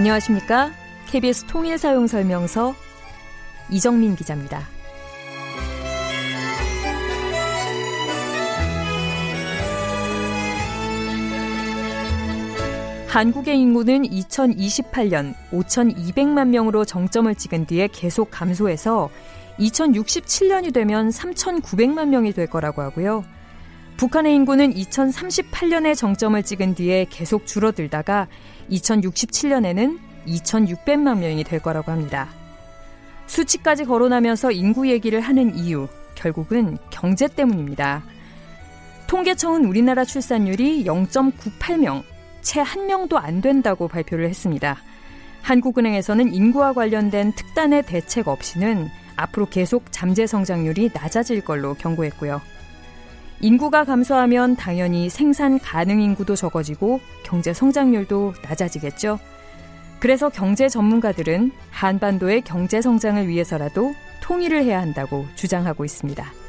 안녕하십니까? KBS 통일 사용 설명서 이정민 기자입니다. 한국의 인구는 2028년 5,200만 명으로 정점을 찍은 뒤에 계속 감소해서 2067년이 되면 3,900만 명이 될 거라고 하고요. 북한의 인구는 2038년에 정점을 찍은 뒤에 계속 줄어들다가 2067년에는 2,600만 명이 될 거라고 합니다. 수치까지 거론하면서 인구 얘기를 하는 이유, 결국은 경제 때문입니다. 통계청은 우리나라 출산율이 0.98명, 채 한 명도 안 된다고 발표를 했습니다. 한국은행에서는 인구와 관련된 특단의 대책 없이는 앞으로 계속 잠재 성장률이 낮아질 걸로 경고했고요. 인구가 감소하면 당연히 생산 가능 인구도 적어지고 경제 성장률도 낮아지겠죠. 그래서 경제 전문가들은 한반도의 경제 성장을 위해서라도 통일을 해야 한다고 주장하고 있습니다.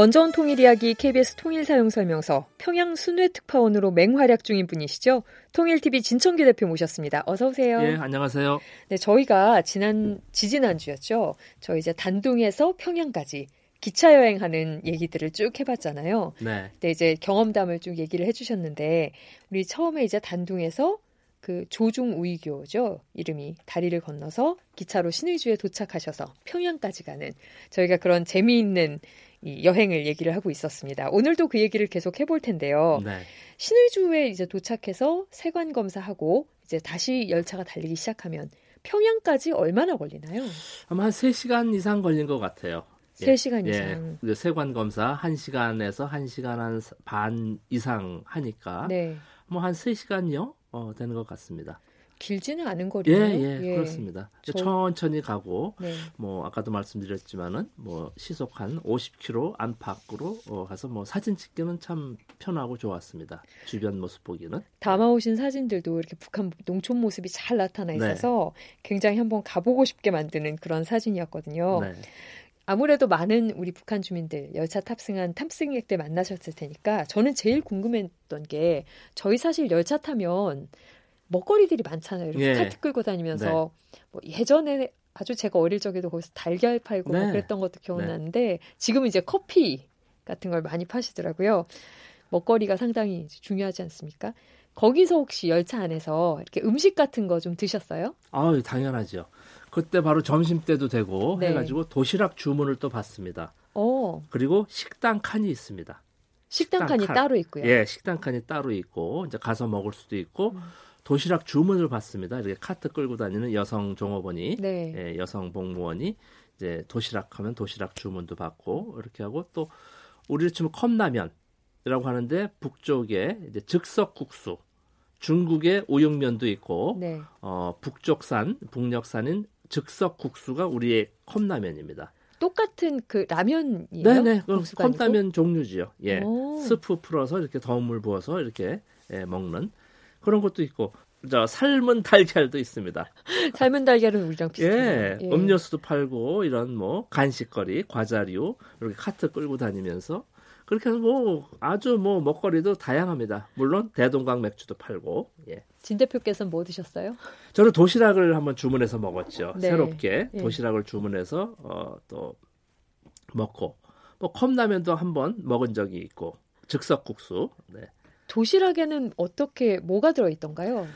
원전 통일 이야기 KBS 통일 사용 설명서 평양 순회 특파원으로 맹활약 중인 분이시죠. 통일TV 진청규 대표 모셨습니다. 어서 오세요. 예, 안녕하세요. 네, 저희가 지난 지지난 주였죠. 저희 이제 단둥에서 평양까지 기차 여행하는 얘기들을 쭉 해봤잖아요. 네. 네, 이제 경험담을 쭉 얘기를 해주셨는데 우리 처음에 이제 단둥에서 그 조중 우이교죠 이름이 다리를 건너서 기차로 신의주에 도착하셔서 평양까지 가는 저희가 그런 재미있는 이 여행을 얘기를 하고 있었습니다. 오늘도 그 얘기를 계속 해볼 텐데요. 네. 신의주에 이제 도착해서 세관 검사하고 이제 다시 열차가 달리기 시작하면 평양까지 얼마나 걸리나요? 아마 한 3시간 이상 걸린 것 같아요. 3시간 예, 이상. 예, 세관 검사 1시간에서 1시간 한 반 이상 하니까 네. 뭐한 3시간요? 어, 되는 것 같습니다. 길지는 않은 거리네요. 예, 예, 예. 그렇습니다. 저... 천천히 가고 네. 뭐 아까도 말씀드렸지만은 뭐 시속 한 50km 안팎으로 어, 가서 뭐 사진 찍기는 참 편하고 좋았습니다. 주변 모습 보기는. 담아오신 사진들도 이렇게 북한 농촌 모습이 잘 나타나 네. 있어서 네. 굉장히 한번 가보고 싶게 만드는 그런 사진이었거든요. 네. 아무래도 많은 우리 북한 주민들 열차 탑승한 탑승객들 만나셨을 테니까 저는 제일 궁금했던 게 저희 사실 열차 타면 먹거리들이 많잖아요. 이렇게 예. 카트 끌고 다니면서 네. 뭐 예전에 아주 제가 어릴 적에도 거기서 달걀 팔고 네. 그랬던 것도 기억나는데 네. 지금은 이제 커피 같은 걸 많이 파시더라고요. 먹거리가 상당히 중요하지 않습니까? 거기서 혹시 열차 안에서 이렇게 음식 같은 거 좀 드셨어요? 아, 당연하죠. 그때 바로 점심 때도 되고 네. 해가지고 도시락 주문을 또 받습니다. 오. 그리고 식당 칸이 있습니다. 식당, 식당 칸이 칸. 따로 있고요. 예, 식당 칸이 따로 있고 이제 가서 먹을 수도 있고 음. 도시락 주문을 받습니다. 이렇게 카트 끌고 다니는 여성 종업원이 네. 예, 여성 복무원이 이제 도시락 하면 도시락 주문도 받고 이렇게 하고 또 우리로 치면 컵라면이라고 하는데 북쪽에 이제 즉석국수 중국의 우육면도 있고 네. 어, 북쪽산 북녘산인 즉석국수가 우리의 컵라면입니다. 똑같은 그 라면이에요? 네네, 컵라면 종류지요. 예, 오. 스프 풀어서 이렇게 더운 물 부어서 이렇게 예, 먹는 그런 것도 있고 저 삶은 달걀도 있습니다. 삶은 달걀은 우리랑 비슷해요. 예, 예, 음료수도 팔고 이런 뭐 간식거리, 과자류 이렇게 카트 끌고 다니면서 그렇게 해서 뭐 아주 뭐 먹거리도 다양합니다. 물론 대동강 맥주도 팔고. 예. 진 대표께서는 뭐 드셨어요? 저는 도시락을 한번 주문해서 먹었죠. 네. 새롭게 예. 도시락을 주문해서 어, 또 먹고 뭐 컵라면도 한번 먹은 적이 있고 즉석국수. 네. 도시락에는 어떻게 뭐가 들어있던가요?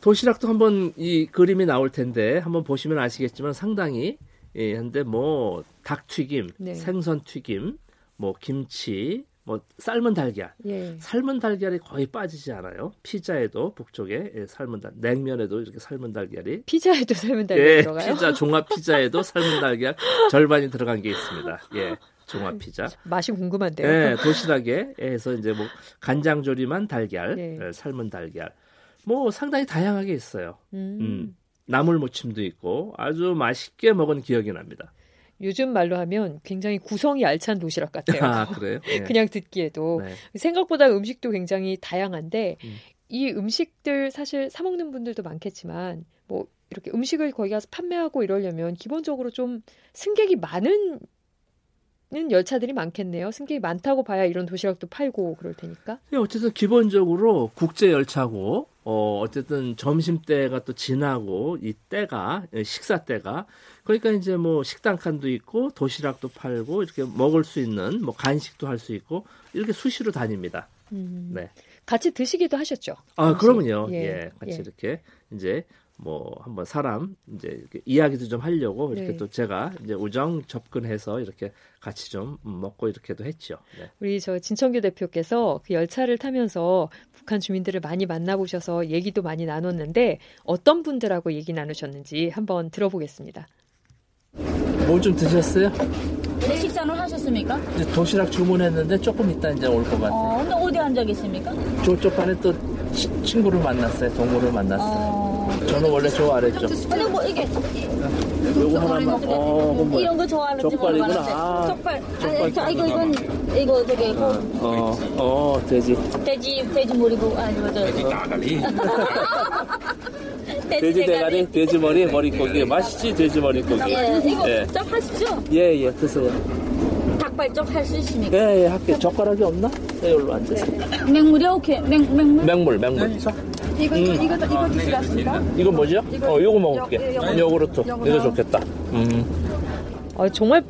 도시락도 한번 이 그림이 나올 텐데 한번 보시면 아시겠지만 상당히 예, 한데 뭐 닭튀김, 네. 생선 튀김, 뭐 김치, 뭐 삶은 달걀, 예. 삶은 달걀이 거의 빠지지 않아요. 피자에도 북쪽에 예, 삶은 달, 냉면에도 이렇게 삶은 달걀이 피자에도 삶은 달걀 예, 들어가요? 피자 종합 피자에도 삶은 달걀 절반이 들어간 게 있습니다. 예. 종합 피자. 맛이 궁금한데요. 네, 도시락에 해서 이제 뭐 간장 조림한 달걀, 네. 삶은 달걀. 뭐 상당히 다양하게 있어요. 음. 음. 나물 무침도 있고 아주 맛있게 먹은 기억이 납니다. 요즘 말로 하면 굉장히 구성이 알찬 도시락 같아요. 아, 그래요? 네. 그냥 듣기에도 네. 생각보다 음식도 굉장히 다양한데 음. 이 음식들 사실 사 먹는 분들도 많겠지만 뭐 이렇게 음식을 거기 가서 판매하고 이러려면 기본적으로 좀 승객이 많은 열차들이 많겠네요. 승객이 많다고 봐야 이런 도시락도 팔고 그럴 테니까. 네, 어쨌든 기본적으로 국제 열차고 어 어쨌든 점심 때가 또 지나고 이 때가 예, 식사 때가 그러니까 이제 뭐 식당 칸도 있고 도시락도 팔고 이렇게 먹을 수 있는 뭐 간식도 할 수 있고 이렇게 수시로 다닙니다. 음, 네. 같이 드시기도 하셨죠? 아, 그러면요. 예, 예 같이 예. 이렇게 이제 뭐 한번 사람 이제 이야기도 좀 하려고 이렇게 네. 또 제가 이제 우정 접근해서 이렇게 같이 좀 먹고 이렇게도 했죠. 네. 우리 저 진청규 대표께서 그 열차를 타면서 북한 주민들을 많이 만나보셔서 얘기도 많이 나눴는데 어떤 분들하고 얘기 나누셨는지 한번 들어보겠습니다. 뭐 좀 드셨어요? 네, 식사는 하셨습니까? 이제 도시락 주문했는데 조금 있다 이제 올 것 같아요. 어, 근데 어디 앉아 계십니까? 저쪽 반에 또 친구를 만났어요. 동물을 만났어요. 어... 저는 원래 좋아 안 했죠. 근데 뭐 이게 요거 하나만 어, 뭐 이런 거 좋아하는지 몰랐는데. 아, 족발. 족발. 아, 이거 이건 이거 저기 뭐 어, 어, 돼지. 돼지 돼지 머리고 아니 뭐죠? 돼지 까가리. 돼지 대가리, 돼지 머리, 머리고기 맛있지 돼지 머리고기. 예, 이거 예. 좀 하십시오. 예, 예, 드세요. 닭발 쪽할수 있습니까? 예, 예, 할게. 젓가락이 없나? 네, 여기로 앉으세요. 맹물이 오케이. 맹, 맹물? 맹물, 맹물. 네, 이거, 음. 이거, 이거 드시겠습니까? 이거 뭐죠? 이거, 어, 요거 먹을게. 요구르트. 이거 좋겠다. 음. 아, 정말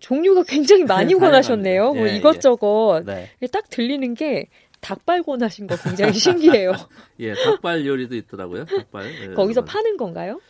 종류가 굉장히 많이 권하셨네요. 뭐 예, 뭐 이것저것. 예. 네. 딱 들리는 게 닭발 권하신 거 굉장히 신기해요. 예, 닭발 요리도 있더라고요. 닭발. 예, 거기서 파는 건가요?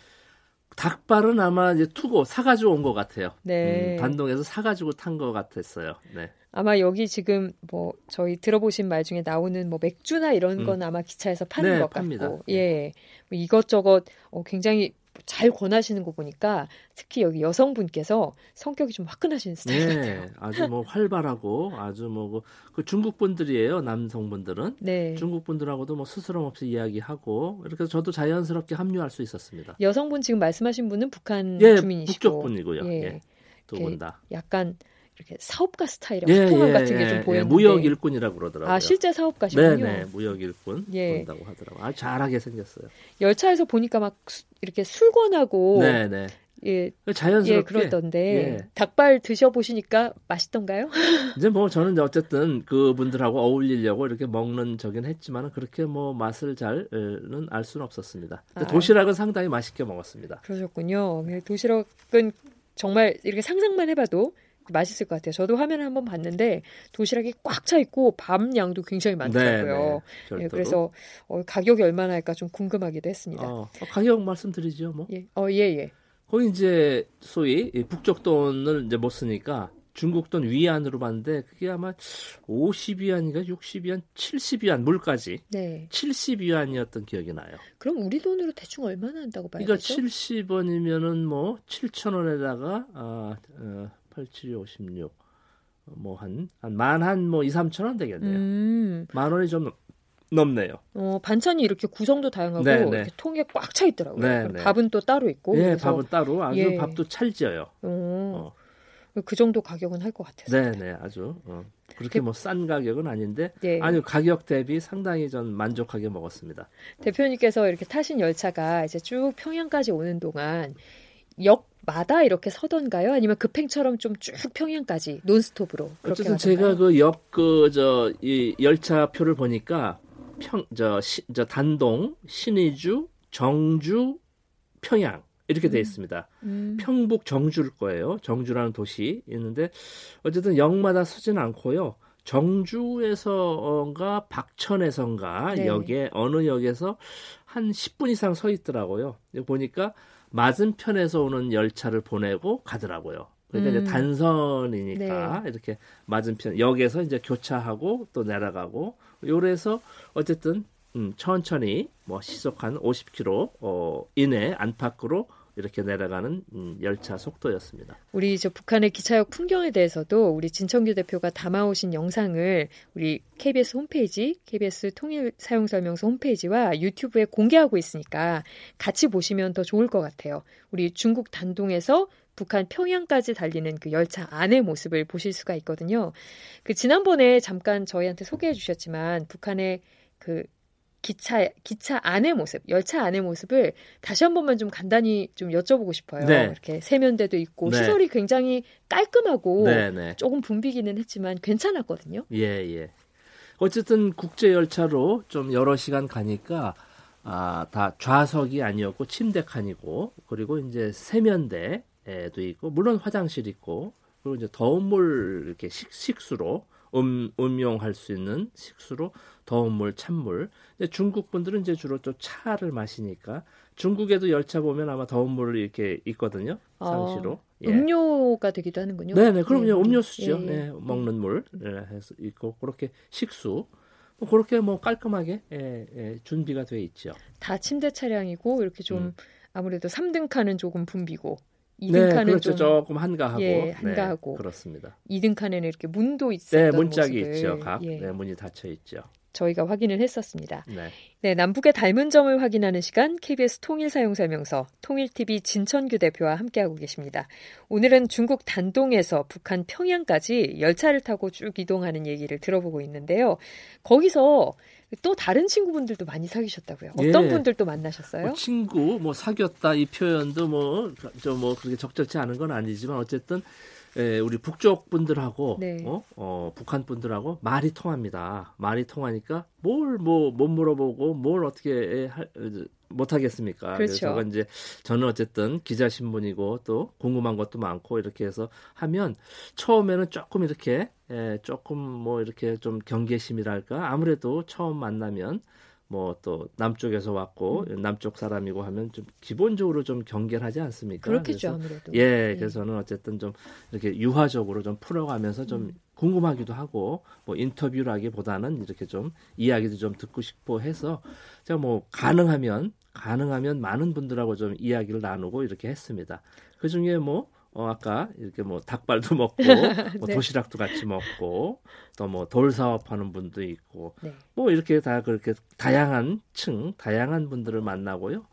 닭발은 아마 이제 투고 사가지고 온 것 같아요. 네. 음, 단동에서 사가지고 탄 것 같았어요. 네. 아마 여기 지금 뭐 저희 들어보신 말 중에 나오는 뭐 맥주나 이런 건 음. 아마 기차에서 파는 네, 것 팝니다. 같고, 네. 예, 뭐 이것저것 어, 굉장히 잘 권하시는 거 보니까 특히 여기 여성분께서 성격이 좀 화끈하신 스타일 네, 같아요. 아주 뭐 활발하고 아주 뭐그 그 중국 분들이에요. 남성분들은 네. 중국 분들하고도 뭐 스스럼 없이 이야기하고 이렇게 해서 저도 자연스럽게 합류할 수 있었습니다. 여성분 지금 말씀하신 분은 북한 예, 주민이시고 북쪽 분이고요. 예, 예 두 분 다. 약간 이렇게 사업가 스타일의 예, 통화 예, 같은 게좀 예, 보였는데 예, 무역 일꾼이라고 그러더라고요. 아 실제 사업가시군요. 네네 무역 일꾼 예. 본다고 하더라고요. 아 잘하게 생겼어요. 열차에서 보니까 막 수, 이렇게 술권하고 네네. 예, 자연스럽게 예, 그렇던데 예. 닭발 드셔보시니까 맛있던가요? 이제 뭐 저는 어쨌든 그분들하고 어울리려고 이렇게 먹는 저긴 했지만 그렇게 뭐 맛을 잘은 알 수는 없었습니다. 아, 도시락은 상당히 맛있게 먹었습니다. 그러셨군요. 네, 도시락은 정말 이렇게 상상만 해봐도 맛있을 것 같아요. 저도 화면을 한번 봤는데 도시락이 꽉 차 있고 밤 양도 굉장히 많더라고요. 네, 네, 예, 그래서 어, 가격이 얼마나 할까 좀 궁금하기도 했습니다. 어, 어, 가격 말씀드리죠, 뭐. 예, 어, 예, 예. 거기 이제 소위 북쪽 돈을 이제 못 쓰니까 중국 돈 위안으로 봤는데 그게 아마 50위안인가 60위안, 70위안 물까지 네. 70위안이었던 기억이 나요. 그럼 우리 돈으로 대충 얼마나 한다고 봐야 그러니까 되죠? 70원이면은 뭐 7,000원에다가 아, 어, 8, 7, 56. 뭐 한, 한만한뭐 2, 3천 원 되겠네요. 음. 만 원이 좀 넘네요. 어, 반찬이 이렇게 구성도 다양하고 네, 네. 통에 꽉 차 있더라고요. 네, 네, 밥은 또 따로 있고. 네, 밥은 따로 아주 예. 밥도 찰져요. 어. 그 정도 가격은 할 것 같아요. 네, 네, 아주 어. 그렇게 그, 뭐싼 가격은 아닌데 네. 아니 가격 대비 상당히 전 만족하게 먹었습니다. 대표님께서 이렇게 타신 열차가 이제 쭉 평양까지 오는 동안 역 마다 이렇게 서던가요? 아니면 급행처럼 좀 쭉 평양까지 논스톱으로 어쨌든 제가 그역그저 이 열차표를 보니까 평저 저 단동, 신의주, 정주, 평양 이렇게 돼 음. 있습니다. 음. 평북 정주일 거예요. 정주라는 도시 있는데 어쨌든 역마다 서지는 않고요. 정주에서가 박천에선가 네. 역에 어느 역에서 한 10분 이상 서 있더라고요. 보니까 맞은편에서 오는 열차를 보내고 가더라고요. 그러니까 음. 이제 단선이니까 네. 이렇게 맞은편 역에서 이제 교차하고 또 내려가고 요래서 어쨌든 음, 천천히 뭐 시속 한 50km 어, 이내 안팎으로 이렇게 내려가는 음, 열차 속도였습니다. 우리 저 북한의 기차역 풍경에 대해서도 우리 진청규 대표가 담아오신 영상을 우리 KBS 홈페이지, KBS 통일 사용 설명서 홈페이지와 유튜브에 공개하고 있으니까 같이 보시면 더 좋을 것 같아요. 우리 중국 단동에서 북한 평양까지 달리는 그 열차 안의 모습을 보실 수가 있거든요. 그 지난번에 잠깐 저희한테 소개해 주셨지만 북한의 그 기차 기차 안의 모습, 열차 안의 모습을 다시 한 번만 좀 간단히 좀 여쭤보고 싶어요. 네. 이렇게 세면대도 있고 네. 시설이 굉장히 깔끔하고 네, 네. 조금 붐비기는 했지만 괜찮았거든요. 예, 예. 어쨌든 국제 열차로 좀 여러 시간 가니까 아, 다 좌석이 아니었고 침대 칸이고 그리고 이제 세면대도 있고 물론 화장실 있고 그리고 이제 더운 물 이렇게 식, 식수로 음, 음용할 수 있는 식수로 더운 물, 찬물. 근데 중국 분들은 이제 주로 또 차를 마시니까 중국에도 열차 보면 아마 더운 물이 이렇게 있거든요. 아, 상시로. 어, 예. 음료가 되기도 하는군요. 네네, 그럼요. 네. 음료수죠. 예. 네, 먹는 물 네, 해서 있고 그렇게 식수. 뭐 그렇게 뭐 깔끔하게 예, 예, 준비가 돼 있죠. 다 침대 차량이고 이렇게 좀 음. 아무래도 3등 칸은 조금 붐비고 2등 칸은 그렇죠. 좀 조금 한가하고 예, 한가하고 네, 그렇습니다. 2등 칸에는 이렇게 문도 있어요. 네, 문짝이 있죠. 각 예. 네, 문이 닫혀 있죠. 저희가 확인을 했었습니다. 네. 네, 남북의 닮은 점을 확인하는 시간 KBS 통일 사용 설명서 통일TV 진천규 대표와 함께하고 계십니다. 오늘은 중국 단동에서 북한 평양까지 열차를 타고 쭉 이동하는 얘기를 들어보고 있는데요. 거기서 또 다른 친구분들도 많이 사귀셨다고요. 어떤 예. 분들도 만나셨어요? 뭐 친구, 뭐 사귀었다 이 표현도 뭐 저뭐 그렇게 적절치 않은 건 아니지만 어쨌든 예, 우리 북쪽 분들하고 네. 어, 어, 북한 분들하고 말이 통합니다. 말이 통하니까 뭘 뭐 못 물어보고 뭘 어떻게 할, 못 하겠습니까? 그렇죠. 그래서 이제 저는 어쨌든 기자 신문이고 또 궁금한 것도 많고 이렇게 해서 하면 처음에는 조금 이렇게 예, 조금 뭐 이렇게 좀 경계심이랄까 아무래도 처음 만나면 뭐 또 남쪽에서 왔고 음. 남쪽 사람이고 하면 좀 기본적으로 좀 경계하지 않습니까? 그렇겠죠 아무래도. 예, 예, 그래서 저는 어쨌든 좀 이렇게 유화적으로 좀 풀어가면서 좀 음. 궁금하기도 하고 뭐 인터뷰라기보다는 이렇게 좀 이야기도 좀 듣고 싶고 해서 제가 뭐 가능하면 가능하면 많은 분들하고 좀 이야기를 나누고 이렇게 했습니다. 그 중에 뭐 어, 아까 이렇게 뭐 닭발도 먹고 뭐 네. 도시락도 같이 먹고 또 뭐 돌 사업하는 분도 있고 네. 뭐 이렇게 다 그렇게 다양한 층 다양한 분들을 만나고요.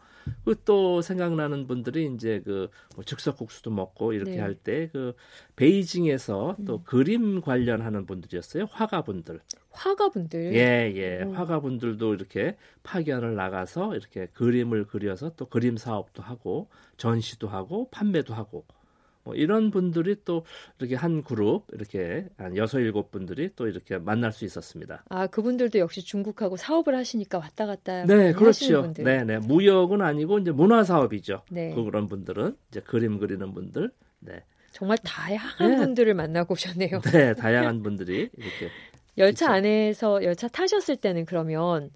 그또 생각나는 분들이 이제 그 뭐 즉석국수도 먹고 이렇게 네. 할때 그 베이징에서 또 음. 그림 관련하는 분들이었어요. 화가분들. 화가분들. 예, 예. 오. 화가분들도 이렇게 파견을 나가서 이렇게 그림을 그려서 또 그림 사업도 하고 전시도 하고 판매도 하고 뭐 이런 분들이 또 이렇게 한 그룹 이렇게 한 여섯 일곱 분들이 또 이렇게 만날 수 있었습니다. 아 그분들도 역시 중국하고 사업을 하시니까 왔다 갔다 네 그렇죠. 네네 무역은 아니고 이제 문화 사업이죠. 네. 그런 분들은 이제 그림 그리는 분들. 네. 정말 다양한 네. 분들을 만나고 오셨네요. 네 다양한 분들이 이렇게 열차 있죠. 안에서 열차 타셨을 때는 그러면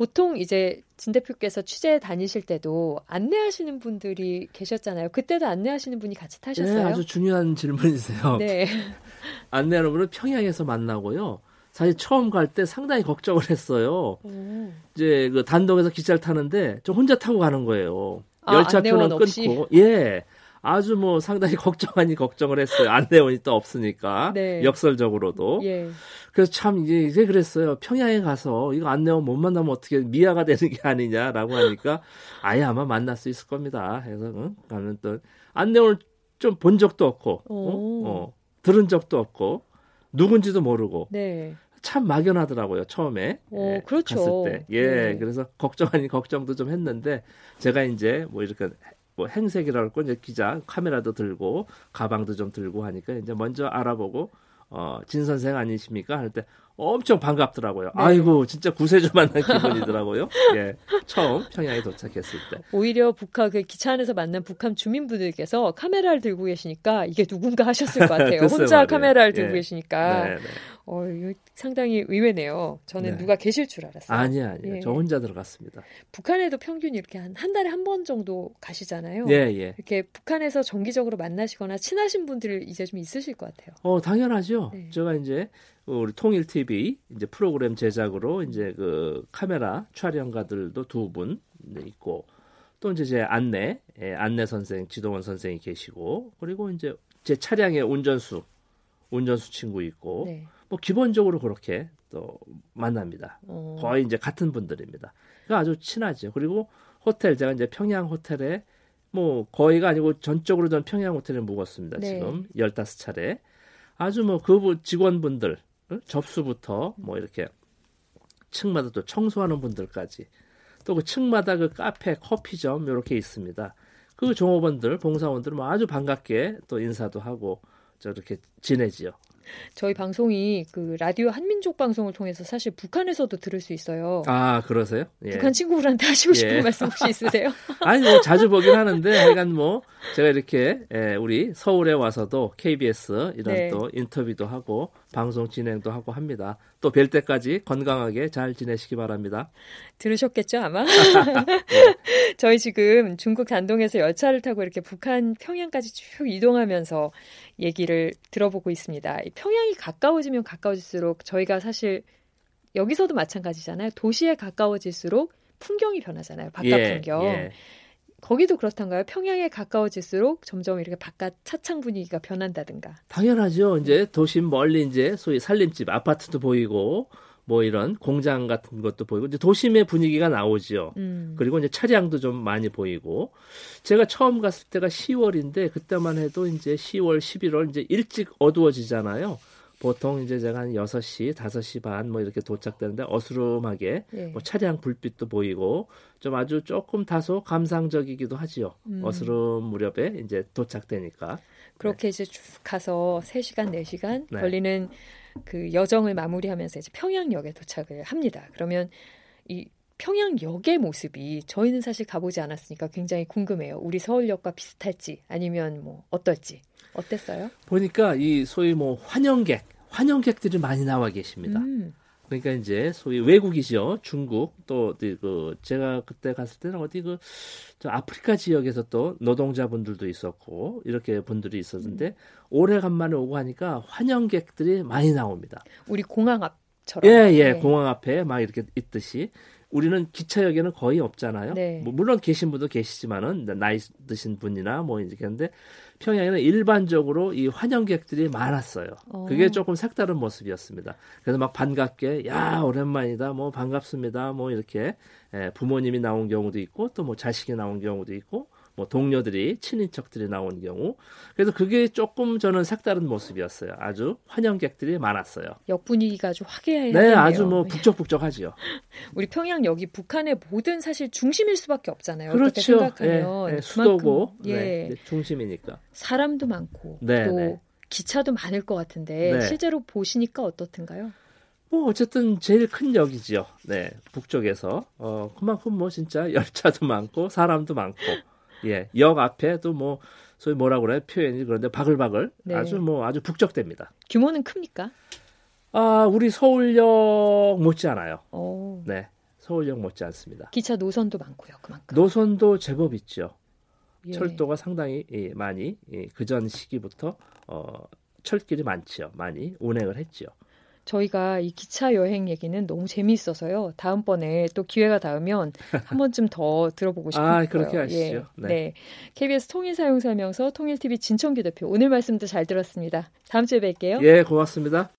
보통 이제 진 대표께서 취재 다니실 때도 안내하시는 분들이 계셨잖아요. 그때도 안내하시는 분이 같이 타셨어요? 네, 아주 중요한 질문이세요. 네. 안내하는 분은 평양에서 만나고요. 사실 처음 갈 때 상당히 걱정을 했어요. 오. 이제 그 단독에서 기차를 타는데 저 혼자 타고 가는 거예요. 아, 열차표는 끊고. 예. 아주 뭐 상당히 걱정 아니 걱정을 했어요. 안내원이 또 없으니까 네. 역설적으로도. 예. 그래서 참 이제 이제 그랬어요. 평양에 가서 이거 안내원 못 만나면 어떻게 미아가 되는 게 아니냐라고 하니까 아예 아마 만날 수 있을 겁니다. 해서 응? 가면 또 안내원을 좀 본 적도 없고 어? 어, 들은 적도 없고 누군지도 모르고 네. 참 막연하더라고요 처음에 오, 예, 그렇죠. 갔을 때. 예, 네. 그래서 걱정 아닌 걱정도 좀 했는데 제가 이제 뭐 이렇게 뭐 행색이라고 이제 기자 카메라도 들고 가방도 좀 들고 하니까 이제 먼저 알아보고 어, 진 선생 아니십니까? 할 때 엄청 반갑더라고요. 네. 아이고, 진짜 구세주 만난 기분이더라고요. 예. 처음 평양에 도착했을 때. 오히려 북한 그 기차 안에서 만난 북한 주민분들께서 카메라를 들고 계시니까 이게 누군가 하셨을 것 같아요. 혼자 말이에요. 카메라를 들고 예. 계시니까. 네, 네. 어, 상당히 의외네요. 저는 네. 누가 계실 줄 알았어요. 아니, 아니요. 예. 저 혼자 들어갔습니다. 북한에도 평균 이렇게 한, 한 달에 한 번 정도 가시잖아요. 예, 예. 이렇게 북한에서 정기적으로 만나시거나 친하신 분들 이제 좀 있으실 것 같아요. 어, 당연하죠. 네. 제가 이제 우리 통일 TV 이제 프로그램 제작으로 이제 그 카메라 촬영가들도 두 분 있고 또 이제 제 안내, 예, 안내 선생, 지동원 선생이 계시고 그리고 이제 제 차량의 운전수, 운전수 친구 있고 네. 뭐 기본적으로 그렇게 또 만납니다. 어. 거의 이제 같은 분들입니다. 그러니까 아주 친하죠. 그리고 호텔 제가 이제 평양 호텔에 뭐 거의가 아니고 전적으로 전 평양 호텔에 묵었습니다. 네. 지금 열다섯 차례 아주 뭐 그 직원분들 접수부터 뭐 이렇게 층마다 또 청소하는 분들까지 또 그 층마다 그 카페, 커피점 이렇게 있습니다. 그 종업원들, 봉사원들은 뭐 아주 반갑게 또 인사도 하고 저렇게 지내지요. 저희 방송이 그 라디오 한민족 방송을 통해서 사실 북한에서도 들을 수 있어요. 아 그러세요? 예. 북한 친구들한테 하시고 싶은 예. 말씀 혹시 있으세요? 아니 뭐 자주 보긴 하는데 하여간 뭐 제가 이렇게 예, 우리 서울에 와서도 KBS 이런 네. 또 인터뷰도 하고 방송 진행도 하고 합니다. 또 뵐 때까지 건강하게 잘 지내시기 바랍니다. 들으셨겠죠 아마? 네. 저희 지금 중국 단동에서 열차를 타고 이렇게 북한 평양까지 쭉 이동하면서 얘기를 들어보고 있습니다. 평양이 가까워지면 가까워질수록 저희가 사실 여기서도 마찬가지잖아요. 도시에 가까워질수록 풍경이 변하잖아요. 바깥 예, 풍경. 예. 거기도 그렇던가요? 평양에 가까워질수록 점점 이렇게 바깥 차창 분위기가 변한다든가. 당연하죠. 이제 도심 멀리 이제 소위 살림집 아파트도 보이고 뭐 이런 공장 같은 것도 보이고 이제 도심의 분위기가 나오지요. 음. 그리고 이제 차량도 좀 많이 보이고 제가 처음 갔을 때가 10월인데 그때만 해도 이제 10월, 11월 이제 일찍 어두워지잖아요. 보통 이제 제가 한 6시, 5시 반 뭐 이렇게 도착되는데 어스름하게 네. 뭐 차량 불빛도 보이고 좀 아주 조금 다소 감상적이기도 하지요. 음. 어스름 무렵에 이제 도착되니까. 그렇게 네. 이제 쭉 가서 3시간, 4시간 네. 걸리는 그 여정을 마무리하면서 이제 평양역에 도착을 합니다. 그러면 이 평양역의 모습이 저희는 사실 가보지 않았으니까 굉장히 궁금해요. 우리 서울역과 비슷할지 아니면 뭐 어떨지. 어땠어요? 보니까 이 소위 뭐 환영객, 환영객들이 많이 나와 계십니다. 음. 그러니까 이제 소위 외국이죠. 중국 또그 제가 그때 갔을 때는 어디 그 저 아프리카 지역에서 또 노동자분들도 있었고 이렇게 분들이 있었는데 음. 오래간만에 오고 하니까 환영객들이 많이 나옵니다. 우리 공항 앞처럼. 예, 예. 네. 공항 앞에 막 이렇게 있듯이 우리는 기차역에는 거의 없잖아요. 네. 뭐 물론 계신 분도 계시지만은 나이 드신 분이나 뭐 이렇게 하는데 평양에는 일반적으로 이 환영객들이 많았어요. 어. 그게 조금 색다른 모습이었습니다. 그래서 막 반갑게 야 오랜만이다, 뭐 반갑습니다, 뭐 이렇게 예, 부모님이 나온 경우도 있고 또 뭐 자식이 나온 경우도 있고 뭐 동료들이 친인척들이 나온 경우 그래서 그게 조금 저는 색다른 모습이었어요. 아주 환영객들이 많았어요. 역 분위기가 아주 화기애애해요. 네, 아주 뭐 북적북적하지요. 우리 평양역이 북한의 모든 사실 중심일 수밖에 없잖아요. 그렇죠. 생각하면 예, 예, 수도고 예. 네, 중심이니까 사람도 많고 네, 또 네. 기차도 많을 것 같은데 네. 실제로 보시니까 어떻든가요? 뭐 어쨌든 제일 큰 역이지요. 네, 북쪽에서 어 그만큼 뭐 진짜 열차도 많고 사람도 많고 예, 역 앞에도 뭐 소위 뭐라 그래 표현이 그런데 바글바글 네. 아주 뭐 아주 북적됩니다. 규모는 큽니까? 아, 우리 서울역 못지 않아요. 오. 네. 서울역 못지 않습니다. 기차 노선도 많고요. 그만큼. 노선도 제법 있죠. 예. 철도가 상당히 예, 많이 예, 그전 시기부터 어, 철길이 많지요. 많이 운행을 했지요. 저희가 이 기차 여행 얘기는 너무 재미있어서요. 다음번에 또 기회가 닿으면 한 번쯤 더 들어보고 싶어요. 아, 그렇게 하시죠. 예, 네. 네. KBS 통일 사용 설명서 통일TV 진청규 대표 오늘 말씀도 잘 들었습니다. 다음 주에 뵐게요. 예, 고맙습니다.